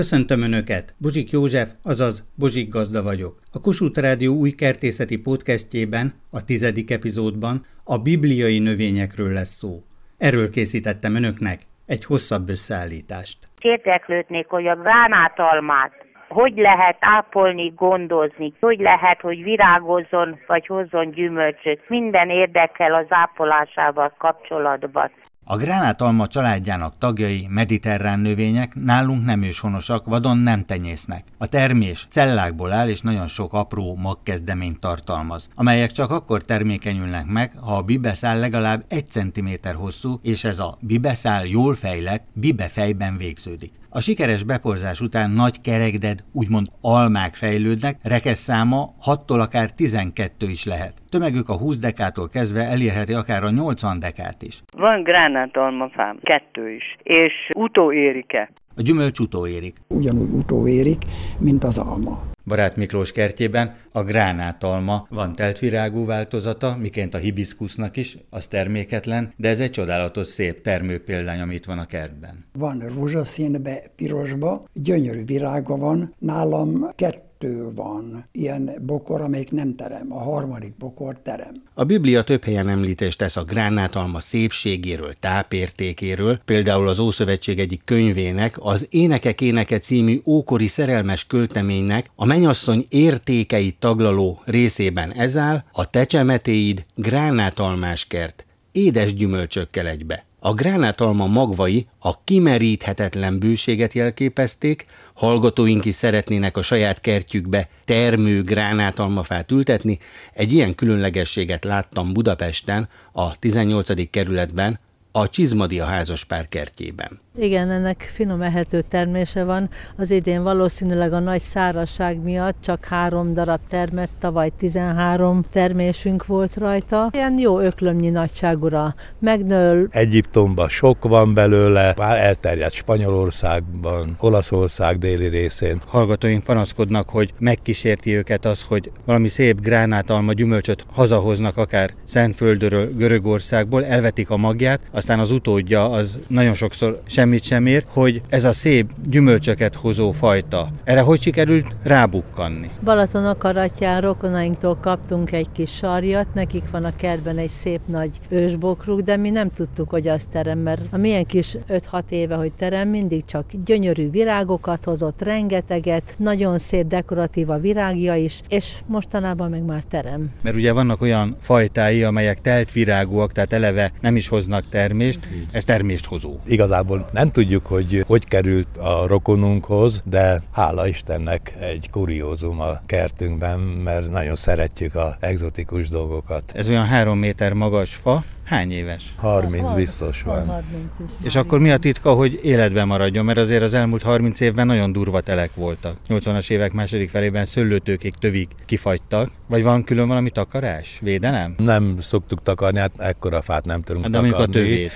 Köszöntöm Önöket! Bozsik József, azaz Bozsik Gazda vagyok. A Kossuth Rádió új kertészeti podcastjében, a tizedik epizódban a bibliai növényekről lesz szó. Erről készítettem Önöknek egy hosszabb összeállítást. Érdeklődnék, hogy a gránátalmát hogy lehet ápolni, gondozni, hogy lehet, hogy virágozzon, vagy hozzon gyümölcsöt. Minden érdekel az ápolásával kapcsolatban. A gránátalma családjának tagjai mediterrán növények nálunk nem őshonosak, vadon nem tenyésznek. A termés cellákból áll és nagyon sok apró magkezdeményt tartalmaz, amelyek csak akkor termékenyülnek meg, ha a bibeszál legalább egy centiméter hosszú, és ez a bibeszál jól fejlett bibefejben végződik. A sikeres beporzás után nagy kerekded, úgymond almák fejlődnek, rekesz száma 6-tól akár 12 is lehet. Tömegük a 20 dekától kezdve elérheti akár a 80 dekát is. Van gránátalmafám, kettő is, és utóérike. A gyümölcs utóérik. Ugyanúgy utóérik, mint az alma. Barát Miklós kertjében a gránátalma van teltvirágú változata, miként a hibiszkusznak is, az terméketlen, de ez egy csodálatos szép termőpéldány, amit van a kertben. Van rózsaszínbe, pirosba, gyönyörű virága van, nálam kettő kettő van ilyen bokor, amelyik nem terem, a harmadik bokor terem. A Biblia több helyen említést tesz a gránátalma szépségéről, tápértékéről, például az Ószövetség egyik könyvének, az Énekek éneke című ókori szerelmes költeménynek a menyasszony értékeit taglaló részében ez áll, a tecsemetéid gránátalmás kert, édes gyümölcsökkel egybe. A gránátalma magvai a kimeríthetetlen bőséget jelképezték, hallgatóink is szeretnének a saját kertjükbe termő gránátalmafát ültetni, egy ilyen különlegességet láttam Budapesten, a 18. kerületben, a Csizmadia házaspár kertjében. Igen, ennek finom ehető termése van. Az idén valószínűleg a nagy szárazság miatt csak három darab termett, tavaly 13 termésünk volt rajta. Ilyen jó öklömnyi nagyságúra megnől. Egyiptomban sok van belőle, már elterjedt Spanyolországban, Olaszország déli részén. Hallgatóink panaszkodnak, hogy megkísérti őket az, hogy valami szép gránátalma gyümölcsöt hazahoznak akár Szentföldről, Görögországból, elvetik a magját, aztán az utódja az nagyon sokszor sem semmit sem ér, hogy ez a szép gyümölcsöket hozó fajta. Erre hogy sikerült rábukkanni? Balaton akaratján rokonainktól kaptunk egy kis sarjat, nekik van a kertben egy szép nagy ősbokruk, de mi nem tudtuk, hogy azt terem, mert a milyen kis 5-6 éve, hogy terem, mindig csak gyönyörű virágokat hozott, rengeteget, nagyon szép dekoratív a virágja is, és mostanában meg már terem. Mert ugye vannak olyan fajtái, amelyek telt virágúak, tehát eleve nem is hoznak termést, ez termést hozó. Igazából nem tudjuk, hogy hogy került a rokonunkhoz, de hála Istennek egy kuriózum a kertünkben, mert nagyon szeretjük a egzotikus dolgokat. Ez olyan három méter magas fa, Hány éves? 30 biztos van. 30 is. És akkor mi a titka, hogy életben maradjon? Mert azért az elmúlt 30 évben nagyon durva telek voltak. 80-as évek második felében szőlőtőkék, tövig kifagytak. Vagy van külön valami takarás? Védelem? Nem szoktuk takarni, hát ekkora fát nem tudunk hát, de takarni. a tövét.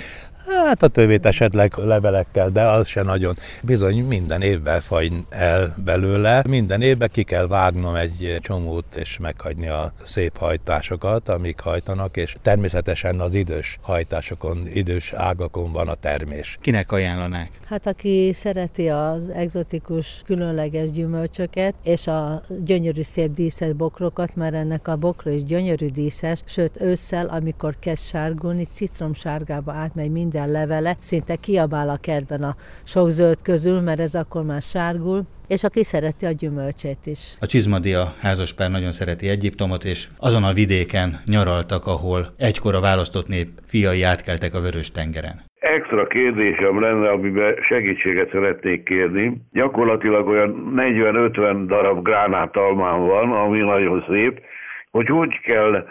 Hát a tövét esetleg levelekkel, de az se nagyon. Bizony minden évben fagy el belőle. Minden évben ki kell vágnom egy csomót, és meghagyni a szép hajtásokat, amik hajtanak, és természetesen az idős hajtásokon, idős ágakon van a termés. Kinek ajánlanák? Hát aki szereti az egzotikus, különleges gyümölcsöket, és a gyönyörű szép díszes bokrokat, mert ennek a bokra is gyönyörű díszes, sőt ősszel, amikor kezd sárgulni, citromsárgába átmegy minden levele, szinte kiabál a kertben a sok zöld közül, mert ez akkor már sárgul, és aki szereti a gyümölcsét is. A Csizmadia házaspár nagyon szereti Egyiptomot, és azon a vidéken nyaraltak, ahol egykor a választott nép fiai átkeltek a Vörös tengeren. Extra kérdésem lenne, amiben segítséget szeretnék kérni. Gyakorlatilag olyan 40-50 darab gránátalmám van, ami nagyon szép, hogy hogy kell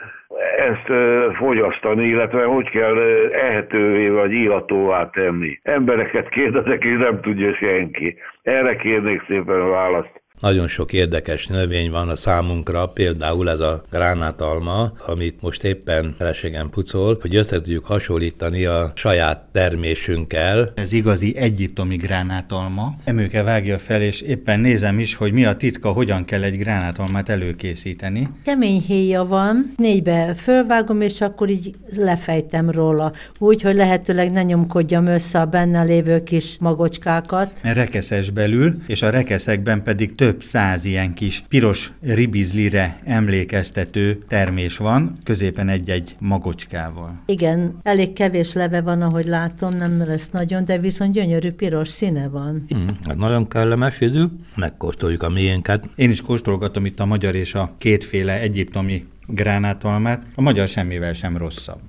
ezt fogyasztani, illetve hogy kell ehetővé vagy ihatóvá tenni. Embereket kérdezek, és nem tudja senki. Erre kérnék szépen választ. Nagyon sok érdekes növény van a számunkra, például ez a gránátalma, amit most éppen feleségem pucol, hogy össze tudjuk hasonlítani a saját termésünkkel. Ez igazi egyiptomi gránátalma. Emőke vágja fel, és éppen nézem is, hogy mi a titka, hogyan kell egy gránátalmát előkészíteni. Kemény héja van, négybe fölvágom, és akkor így lefejtem róla. Úgy, hogy lehetőleg ne nyomkodjam össze a benne lévő kis magocskákat. Rekeszes belül, és a rekeszekben pedig több száz ilyen kis piros ribizlire emlékeztető termés van, középen egy-egy magocskával. Igen, elég kevés leve van, ahogy látom, nem lesz nagyon, de viszont gyönyörű piros színe van. Mm, hát nagyon kellemes ízű, megkóstoljuk a miénket. Én is kóstolgatom itt a magyar és a kétféle egyiptomi gránátalmát. A magyar semmivel sem rosszabb.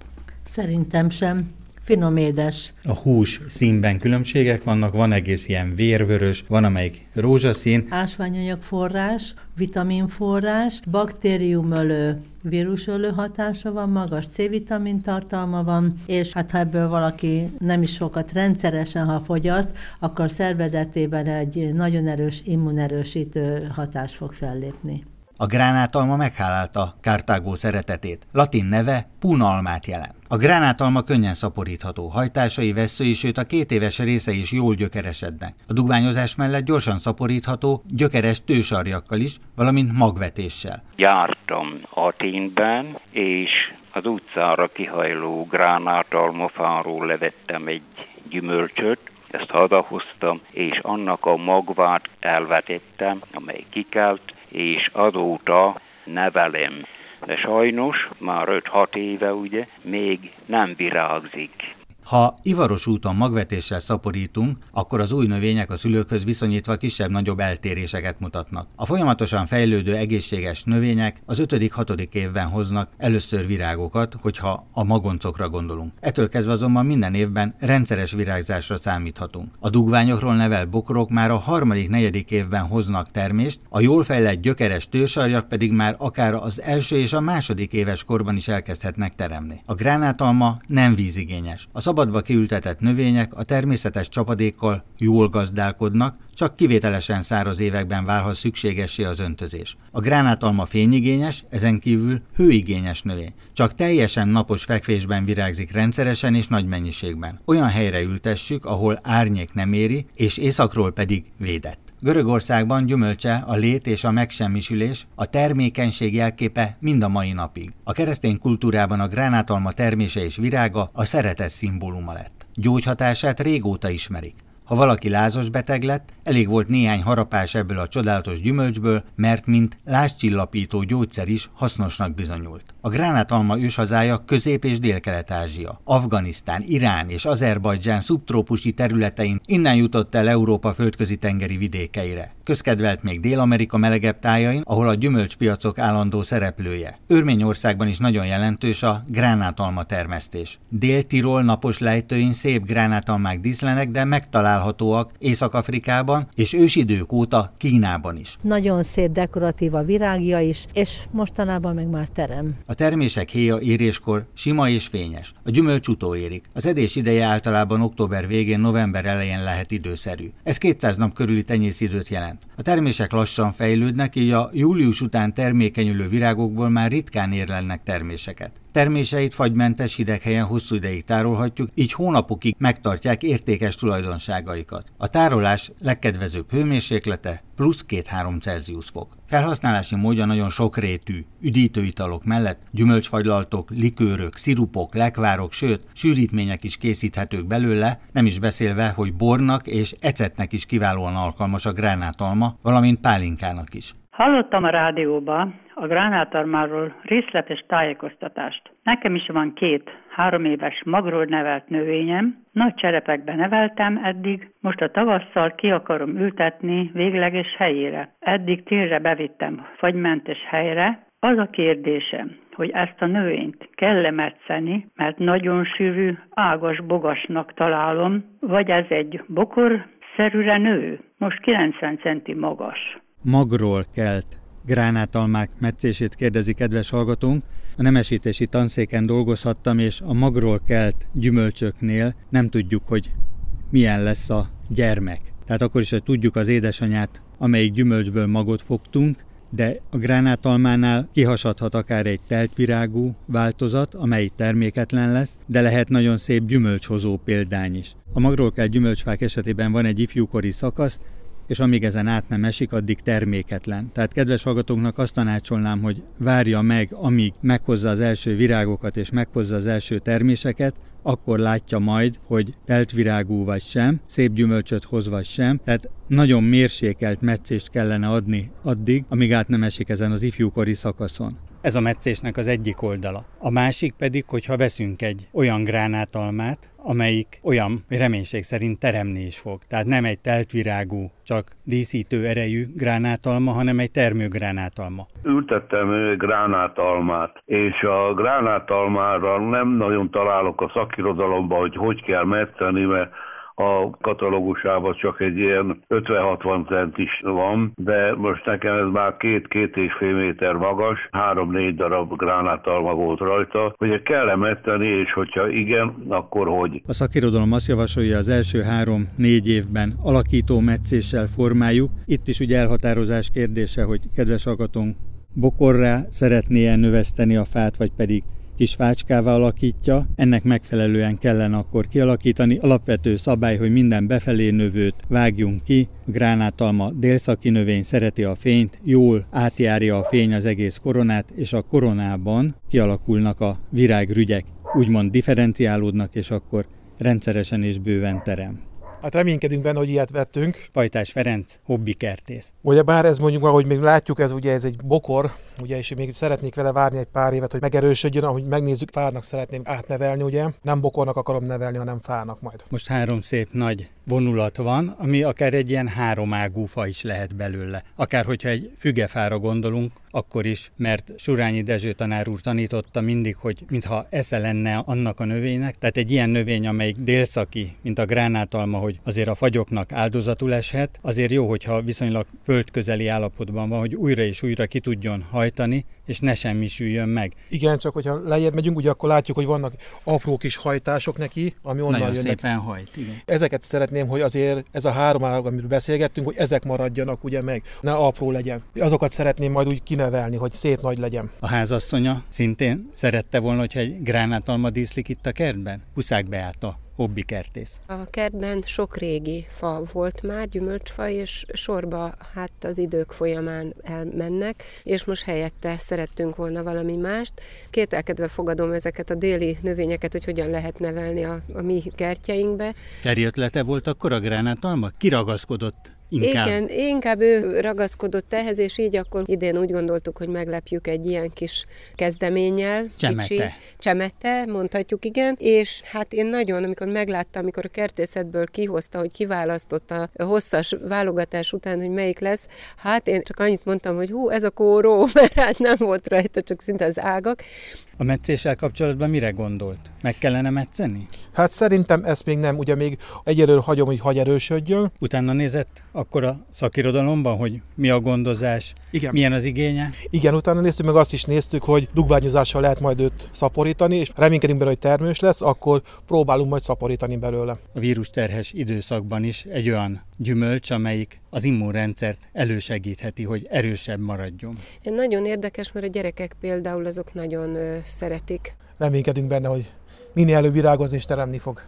Szerintem sem. Finom édes. A hús színben különbségek vannak, van egész ilyen vérvörös, van amelyik rózsaszín. Ásványanyag forrás, vitaminforrás, baktériumölő, vírusölő hatása van, magas C-vitamin tartalma van, és hát ha ebből valaki nem is sokat rendszeresen, ha fogyaszt, akkor szervezetében egy nagyon erős immunerősítő hatás fog fellépni. A gránátalma meghálálta Kártágó szeretetét. Latin neve punalmát jelent. A gránátalma könnyen szaporítható, hajtásai, veszői, sőt a két éves része is jól gyökeresednek. A dugványozás mellett gyorsan szaporítható, gyökeres tősarjakkal is, valamint magvetéssel. Jártam Aténben, és az utcára kihajló gránátalmafáról levettem egy gyümölcsöt, ezt hadahoztam, és annak a magvát elvetettem, amely kikelt, és azóta nevelem. De sajnos már 5-6 éve ugye még nem virágzik. Ha ivaros úton magvetéssel szaporítunk, akkor az új növények a szülőkhöz viszonyítva kisebb-nagyobb eltéréseket mutatnak. A folyamatosan fejlődő egészséges növények az 5.-6. évben hoznak először virágokat, hogyha a magoncokra gondolunk. Ettől kezdve azonban minden évben rendszeres virágzásra számíthatunk. A dugványokról nevel bokrok már a harmadik, negyedik évben hoznak termést, a jól fejlett gyökeres tősarjak pedig már akár az első és a második éves korban is elkezdhetnek teremni. A gránátalma nem vízigényes. A szabadba kiültetett növények a természetes csapadékkal jól gazdálkodnak, csak kivételesen száraz években válhat szükségessé az öntözés. A gránátalma fényigényes, ezen kívül hőigényes növény. Csak teljesen napos fekvésben virágzik rendszeresen és nagy mennyiségben. Olyan helyre ültessük, ahol árnyék nem éri, és északról pedig védett. Görögországban gyümölcse a lét és a megsemmisülés, a termékenység jelképe mind a mai napig. A keresztény kultúrában a gránátalma termése és virága a szeretet szimbóluma lett. Gyógyhatását régóta ismerik. Ha valaki lázos beteg lett, elég volt néhány harapás ebből a csodálatos gyümölcsből, mert mint lázcsillapító gyógyszer is hasznosnak bizonyult. A gránátalma őshazája Közép- és Dél-Kelet-Ázsia. Afganisztán, Irán és Azerbajdzsán szubtrópusi területein innen jutott el Európa földközi tengeri vidékeire. Közkedvelt még Dél-Amerika melegebb tájain, ahol a gyümölcspiacok állandó szereplője. Örményországban is nagyon jelentős a gránátalma termesztés. Dél-Tirol napos lejtőin szép gránátalmák díszlenek, de megtalálhatóak Észak-Afrikában és ősidők óta Kínában is. Nagyon szép dekoratív a virágja is, és mostanában meg már terem. A termések héja éréskor sima és fényes. A gyümölcs utóérik. Az edés ideje általában október végén, november elején lehet időszerű. Ez 200 nap körüli tenyészidőt jelent. A termések lassan fejlődnek, így a július után termékenyülő virágokból már ritkán érlelnek terméseket. Terméseit fagymentes hideg helyen hosszú ideig tárolhatjuk, így hónapokig megtartják értékes tulajdonságaikat. A tárolás legkedvezőbb hőmérséklete plusz 2-3 Celsius fok. Felhasználási módja nagyon sokrétű, üdítőitalok mellett gyümölcsfagylaltok, likőrök, szirupok, lekvárok, sőt, sűrítmények is készíthetők belőle, nem is beszélve, hogy bornak és ecetnek is kiválóan alkalmas a gránátalma, valamint pálinkának is. Hallottam a rádióba a gránátarmáról részletes tájékoztatást. Nekem is van két három éves magról nevelt növényem, nagy cserepekbe neveltem eddig, most a tavasszal ki akarom ültetni végleges helyére. Eddig térre bevittem fagymentes helyre, az a kérdésem, hogy ezt a növényt kell-e mert nagyon sűrű, ágas bogasnak találom, vagy ez egy bokor szerűre nő, most 90 centi magas magról kelt gránátalmák meccését kérdezi kedves hallgatónk. A nemesítési tanszéken dolgozhattam, és a magról kelt gyümölcsöknél nem tudjuk, hogy milyen lesz a gyermek. tehát akkor is, hogy tudjuk az édesanyát, amelyik gyümölcsből magot fogtunk, de a gránátalmánál kihasadhat akár egy teltvirágú változat, amely terméketlen lesz, de lehet nagyon szép gyümölcshozó példány is. A magról kell gyümölcsfák esetében van egy ifjúkori szakasz, és amíg ezen át nem esik, addig terméketlen. Tehát kedves hallgatóknak azt tanácsolnám, hogy várja meg, amíg meghozza az első virágokat és meghozza az első terméseket, akkor látja majd, hogy teltvirágú vagy sem, szép gyümölcsöt hoz vagy sem, tehát nagyon mérsékelt meccést kellene adni addig, amíg át nem esik ezen az ifjúkori szakaszon. Ez a meccésnek az egyik oldala. A másik pedig, hogyha veszünk egy olyan gránátalmát, amelyik olyan reménység szerint teremni is fog. Tehát nem egy teltvirágú, csak díszítő erejű gránátalma, hanem egy termőgránátalma. Ültettem gránátalmát, és a gránátalmára nem nagyon találok a szakirodalomban, hogy hogy kell metszeni, mert a katalógusában csak egy ilyen 50-60 cent is van, de most nekem ez már két-két és fél méter magas, három-négy darab gránátalma volt rajta, hogy kell emetteni, és hogyha igen, akkor hogy? A szakirodalom azt javasolja az első három-négy évben alakító meccéssel formáljuk. Itt is ugye elhatározás kérdése, hogy kedves hallgatónk, bokorrá szeretné-e növeszteni a fát, vagy pedig kis fácskává alakítja, ennek megfelelően kellene akkor kialakítani. Alapvető szabály, hogy minden befelé növőt vágjunk ki, a gránátalma délszaki növény szereti a fényt, jól átjárja a fény az egész koronát, és a koronában kialakulnak a virágrügyek, úgymond differenciálódnak, és akkor rendszeresen és bőven terem. Hát reménykedünk benne, hogy ilyet vettünk. Fajtás Ferenc, hobbi kertész. Ugye bár ez mondjuk, ahogy még látjuk, ez ugye ez egy bokor, ugye, és még szeretnék vele várni egy pár évet, hogy megerősödjön, ahogy megnézzük, fának szeretném átnevelni, ugye. Nem bokornak akarom nevelni, hanem fának majd. Most három szép nagy vonulat van, ami akár egy ilyen háromágú fa is lehet belőle. Akár hogyha egy fügefára gondolunk, akkor is, mert Surányi Dezső tanár úr tanította mindig, hogy mintha esze lenne annak a növénynek, tehát egy ilyen növény, amelyik délszaki, mint a gránátalma, hogy azért a fagyoknak áldozatul eshet, azért jó, hogyha viszonylag földközeli állapotban van, hogy újra és újra ki tudjon hajtani, és ne semmisüljön meg. Igen, csak hogyha lejjebb megyünk, ugye akkor látjuk, hogy vannak apró kis hajtások neki, ami onnan Nagyon jönnek. szépen hajt, igen. Ezeket szeretném, hogy azért ez a három ág, amiről beszélgettünk, hogy ezek maradjanak ugye meg, ne apró legyen. Azokat szeretném majd úgy kinevelni, hogy szép nagy legyen. A házasszonya szintén szerette volna, hogyha egy gránátalma díszlik itt a kertben? Huszák Beáta hobbi kertész. A kertben sok régi fa volt már, gyümölcsfa, és sorba hát az idők folyamán elmennek, és most helyette szerettünk volna valami mást. Kételkedve fogadom ezeket a déli növényeket, hogy hogyan lehet nevelni a, a mi kertjeinkbe. Feri ötlete volt akkor a gránátalma? Kiragaszkodott Inkább. Igen, inkább ő ragaszkodott ehhez, és így akkor idén úgy gondoltuk, hogy meglepjük egy ilyen kis kezdeménnyel. Csemete. Kicsi, csemete, mondhatjuk, igen. És hát én nagyon, amikor megláttam, amikor a kertészetből kihozta, hogy kiválasztotta a hosszas válogatás után, hogy melyik lesz, hát én csak annyit mondtam, hogy hú, ez a kóró, mert hát nem volt rajta, csak szinte az ágak. A meccéssel kapcsolatban mire gondolt? Meg kellene metszeni? Hát szerintem ezt még nem, ugye még egyelőre hagyom, hogy hagy erősödjön. Utána nézett akkor a szakirodalomban, hogy mi a gondozás, Igen. milyen az igénye? Igen, utána néztük, meg azt is néztük, hogy dugványozással lehet majd őt szaporítani, és reménykedünk bele, hogy termős lesz, akkor próbálunk majd szaporítani belőle. A vírusterhes időszakban is egy olyan gyümölcs, amelyik az immunrendszert elősegítheti, hogy erősebb maradjon. Nagyon érdekes, mert a gyerekek például azok nagyon szeretik. Reménykedünk benne, hogy minél előbb virágozni és teremni fog.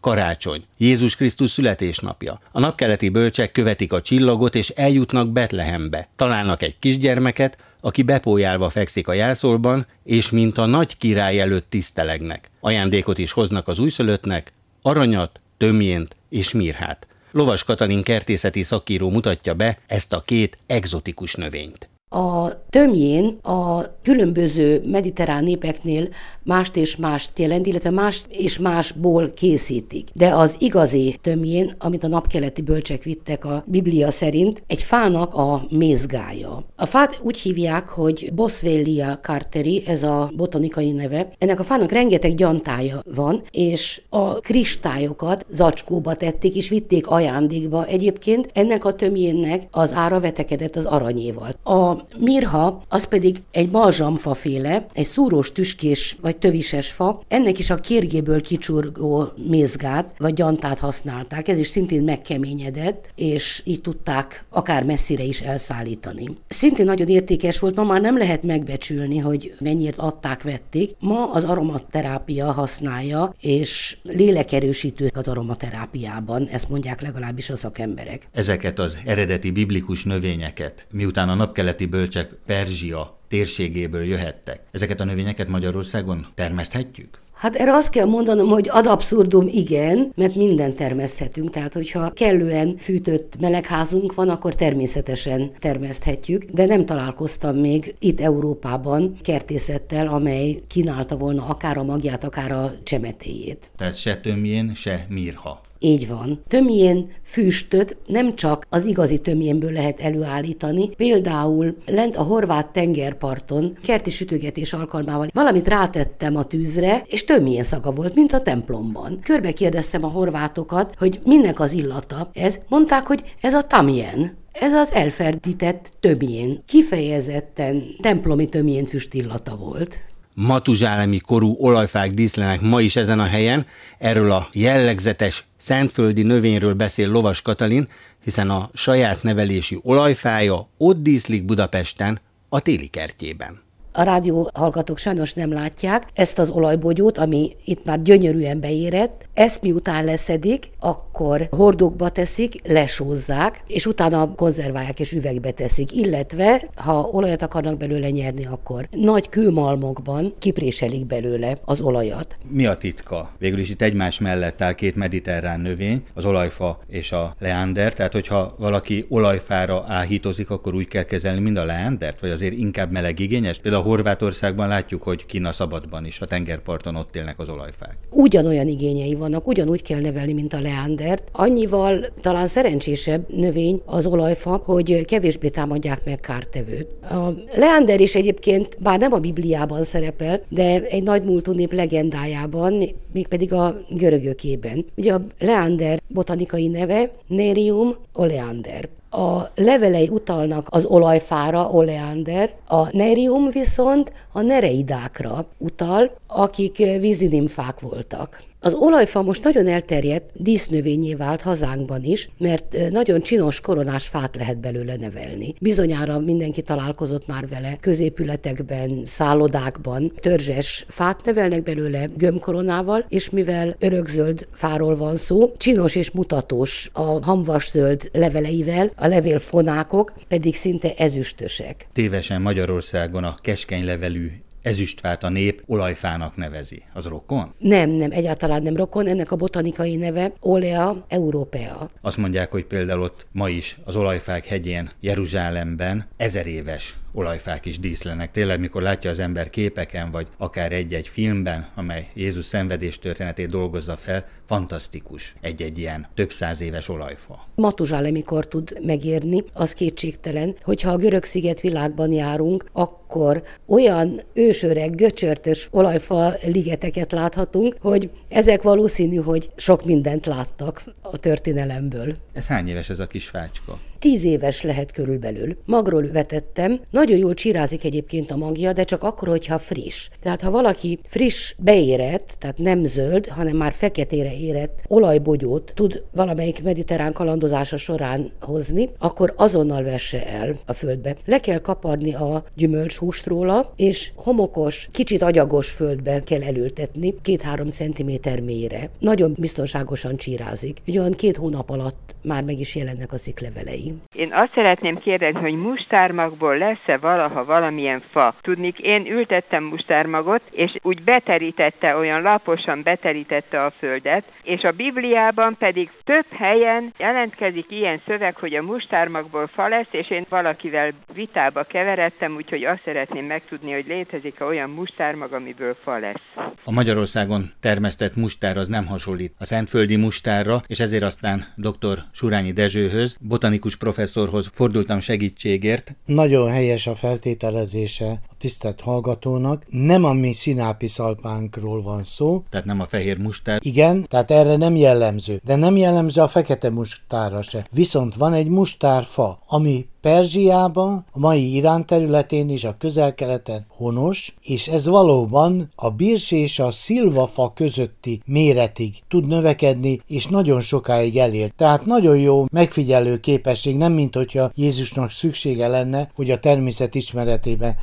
Karácsony, Jézus Krisztus születésnapja. A napkeleti bölcsek követik a csillagot és eljutnak Betlehembe. Találnak egy kisgyermeket, aki bepójálva fekszik a jászolban, és mint a nagy király előtt tisztelegnek. Ajándékot is hoznak az újszülöttnek, aranyat, tömjént és mirhát. Lovas Katalin kertészeti szakíró mutatja be ezt a két egzotikus növényt. A tömjén a különböző mediterrán népeknél mást és mást jelent, illetve más és másból készítik. De az igazi tömjén, amit a napkeleti bölcsek vittek a Biblia szerint, egy fának a mézgája. A fát úgy hívják, hogy Boswellia carteri, ez a botanikai neve. Ennek a fának rengeteg gyantája van, és a kristályokat zacskóba tették, és vitték ajándékba. Egyébként ennek a tömjénnek az ára vetekedett az aranyéval. A mirha az pedig egy balzsamfa féle, egy szúrós tüskés vagy tövises fa. Ennek is a kérgéből kicsurgó mézgát vagy gyantát használták. Ez is szintén megkeményedett, és így tudták akár messzire is elszállítani. Szintén nagyon értékes volt, ma már nem lehet megbecsülni, hogy mennyit adták, vették. Ma az aromaterápia használja, és lélekerősítő az aromaterápiában, ezt mondják legalábbis a szakemberek. Ezeket az eredeti biblikus növényeket, miután a napkeleti bölcsek Perzsia térségéből jöhettek, ezeket a növényeket Magyarországon termeszthetjük? Hát erre azt kell mondanom, hogy ad abszurdum igen, mert minden termeszthetünk. Tehát, hogyha kellően fűtött melegházunk van, akkor természetesen termeszthetjük, de nem találkoztam még itt Európában kertészettel, amely kínálta volna akár a magját, akár a csemetéjét. Tehát se tömjén, se mirha. Így van. Tömjén füstöt nem csak az igazi tömjénből lehet előállítani, például lent a horvát tengerparton kerti sütögetés alkalmával valamit rátettem a tűzre, és tömjén szaga volt, mint a templomban. Körbe kérdeztem a horvátokat, hogy minek az illata ez. Mondták, hogy ez a tamjen. Ez az elferdített tömjén, kifejezetten templomi tömjén füstillata volt matuzsálemi korú olajfák díszlenek ma is ezen a helyen. Erről a jellegzetes szentföldi növényről beszél Lovas Katalin, hiszen a saját nevelési olajfája ott díszlik Budapesten, a téli kertjében. A rádió hallgatók sajnos nem látják ezt az olajbogyót, ami itt már gyönyörűen beérett. Ezt miután leszedik, akkor hordókba teszik, lesózzák, és utána konzerválják és üvegbe teszik. Illetve, ha olajat akarnak belőle nyerni, akkor nagy kőmalmokban kipréselik belőle az olajat. Mi a titka? Végül is itt egymás mellett áll két mediterrán növény, az olajfa és a leander, tehát hogyha valaki olajfára áhítozik, akkor úgy kell kezelni, mint a leandert, vagy azért inkább melegigényes? Például Horvátországban látjuk, hogy Kína szabadban is, a tengerparton ott élnek az olajfák. Ugyanolyan igényei vannak, ugyanúgy kell nevelni, mint a leandert. Annyival talán szerencsésebb növény az olajfa, hogy kevésbé támadják meg kártevőt. A leander is egyébként, bár nem a Bibliában szerepel, de egy nagy múltú nép legendájában, mégpedig a görögökében. Ugye a leander botanikai neve Nerium oleander. A levelei utalnak az olajfára, oleander, a nerium viszont a nereidákra utal, akik vízinimfák voltak. Az olajfa most nagyon elterjedt dísznövényé vált hazánkban is, mert nagyon csinos koronás fát lehet belőle nevelni. Bizonyára mindenki találkozott már vele középületekben, szállodákban. Törzses fát nevelnek belőle gömbkoronával, és mivel örökzöld fáról van szó, csinos és mutatós a hamvaszöld leveleivel, a levélfonákok pedig szinte ezüstösek. Tévesen Magyarországon a keskeny levelű ezüstfát a nép olajfának nevezi. Az rokon? Nem, nem, egyáltalán nem rokon. Ennek a botanikai neve Olea europea. Azt mondják, hogy például ott ma is az olajfák hegyén, Jeruzsálemben ezer éves olajfák is díszlenek. Tényleg, mikor látja az ember képeken, vagy akár egy-egy filmben, amely Jézus szenvedés történetét dolgozza fel, fantasztikus egy-egy ilyen több száz éves olajfa. Matuzsál, amikor tud megérni, az kétségtelen, hogyha a görög sziget világban járunk, akkor olyan ősöreg, göcsörtös olajfa ligeteket láthatunk, hogy ezek valószínű, hogy sok mindent láttak a történelemből. Ez hány éves ez a kis fácska? Tíz éves lehet körülbelül. Magról vetettem, nagyon jól csirázik egyébként a magja, de csak akkor, hogyha friss. Tehát ha valaki friss beérett, tehát nem zöld, hanem már feketére érett olajbogyót tud valamelyik mediterrán kalandozása során hozni, akkor azonnal vesse el a földbe. Le kell kaparni a gyümölcshúst róla, és homokos, kicsit agyagos földbe kell elültetni, két-három centiméter mélyre. Nagyon biztonságosan csirázik. Egy olyan két hónap alatt már meg is jelennek a sziklevelei. Én azt szeretném kérdezni, hogy mustármagból lesz-e valaha valamilyen fa? Tudnik, én ültettem mustármagot, és úgy beterítette, olyan laposan beterítette a földet, és a Bibliában pedig több helyen jelentkezik ilyen szöveg, hogy a mustármagból fa lesz, és én valakivel vitába keveredtem, úgyhogy azt szeretném megtudni, hogy létezik-e olyan mustármag, amiből fa lesz. A Magyarországon termesztett mustár az nem hasonlít a szentföldi mustárra, és ezért aztán dr. Surányi Dezsőhöz, botanikus professzorhoz fordultam segítségért. Nagyon helyes a feltételezése. Tisztelt hallgatónak, nem a mi szinápi szalpánkról van szó. Tehát nem a fehér mustár. Igen, tehát erre nem jellemző. De nem jellemző a fekete mustárra se. Viszont van egy mustárfa, ami Perzsiában, a mai Irán területén és a közel-keleten honos, és ez valóban a birs és a szilvafa közötti méretig tud növekedni, és nagyon sokáig elél. Tehát nagyon jó megfigyelő képesség, nem mint hogyha Jézusnak szüksége lenne, hogy a természet ismeretében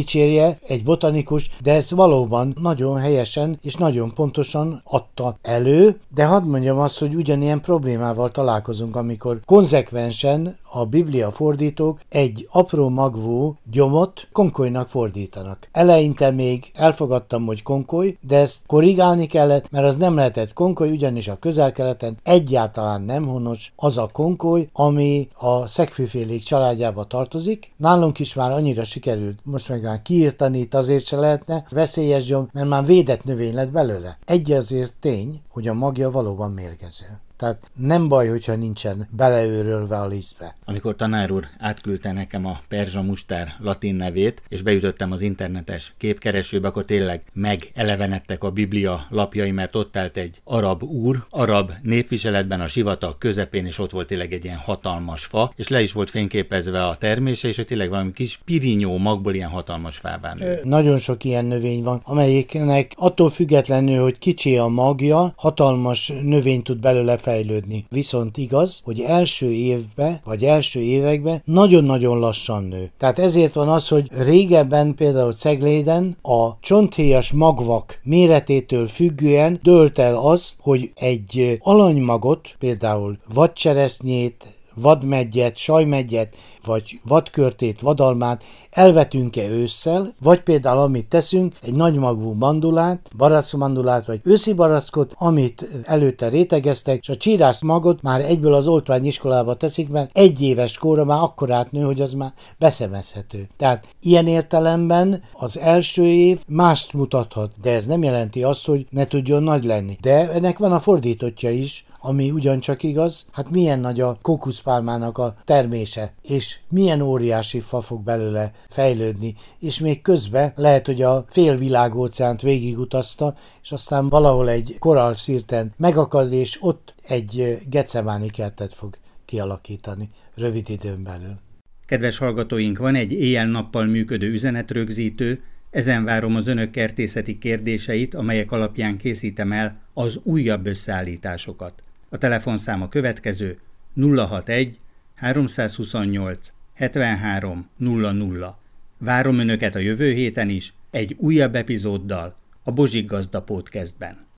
megdicsérje egy botanikus, de ez valóban nagyon helyesen és nagyon pontosan adta elő, de hadd mondjam azt, hogy ugyanilyen problémával találkozunk, amikor konzekvensen a Biblia fordítók egy apró magvú gyomot konkolynak fordítanak. Eleinte még elfogadtam, hogy konkoly, de ezt korrigálni kellett, mert az nem lehetett konkoly, ugyanis a közel-keleten egyáltalán nem honos az a konkoly, ami a szegfűfélék családjába tartozik. Nálunk is már annyira sikerült, most meg már kiírtani, itt azért se lehetne, veszélyes gyom, mert már védett növény lett belőle. Egy azért tény, hogy a magja valóban mérgező. Tehát nem baj, hogyha nincsen beleőrölve a lisztbe. Amikor tanár úr átküldte nekem a perzsa mustár latin nevét, és beütöttem az internetes képkeresőbe, akkor tényleg megelevenedtek a Biblia lapjai, mert ott állt egy arab úr, arab népviseletben a sivatag közepén, és ott volt tényleg egy ilyen hatalmas fa, és le is volt fényképezve a termése, és hogy tényleg valami kis pirinyó magból ilyen hatalmas fává nő. Nagyon sok ilyen növény van, amelyiknek attól függetlenül, hogy kicsi a magja, hatalmas növény tud belőle fejlődni. Viszont igaz, hogy első évbe, vagy első években nagyon-nagyon lassan nő. Tehát ezért van az, hogy régebben például Cegléden a csonthéjas magvak méretétől függően dölt el az, hogy egy alanymagot, például vadcseresznyét, vadmegyet, sajmegyet, vagy vadkörtét, vadalmát elvetünk-e ősszel, vagy például amit teszünk, egy nagymagvú mandulát, barackmandulát, vagy őszi barackot, amit előtte rétegeztek, és a csírás magot már egyből az oltványiskolába teszik, mert egy éves kóra már akkor átnő, hogy az már beszemezhető. Tehát ilyen értelemben az első év mást mutathat, de ez nem jelenti azt, hogy ne tudjon nagy lenni. De ennek van a fordítottja is, ami ugyancsak igaz, hát milyen nagy a kókuszpálmának a termése, és milyen óriási fa fog belőle fejlődni, és még közben lehet, hogy a félvilágóceánt végigutazta, és aztán valahol egy koralszírten megakad, és ott egy gecemáni kertet fog kialakítani rövid időn belül. Kedves hallgatóink, van egy éjjel-nappal működő üzenetrögzítő, ezen várom az önök kertészeti kérdéseit, amelyek alapján készítem el az újabb összeállításokat. A telefonszám a következő 061 328 73 00. Várom Önöket a jövő héten is egy újabb epizóddal a Bozsik Gazda Podcastben.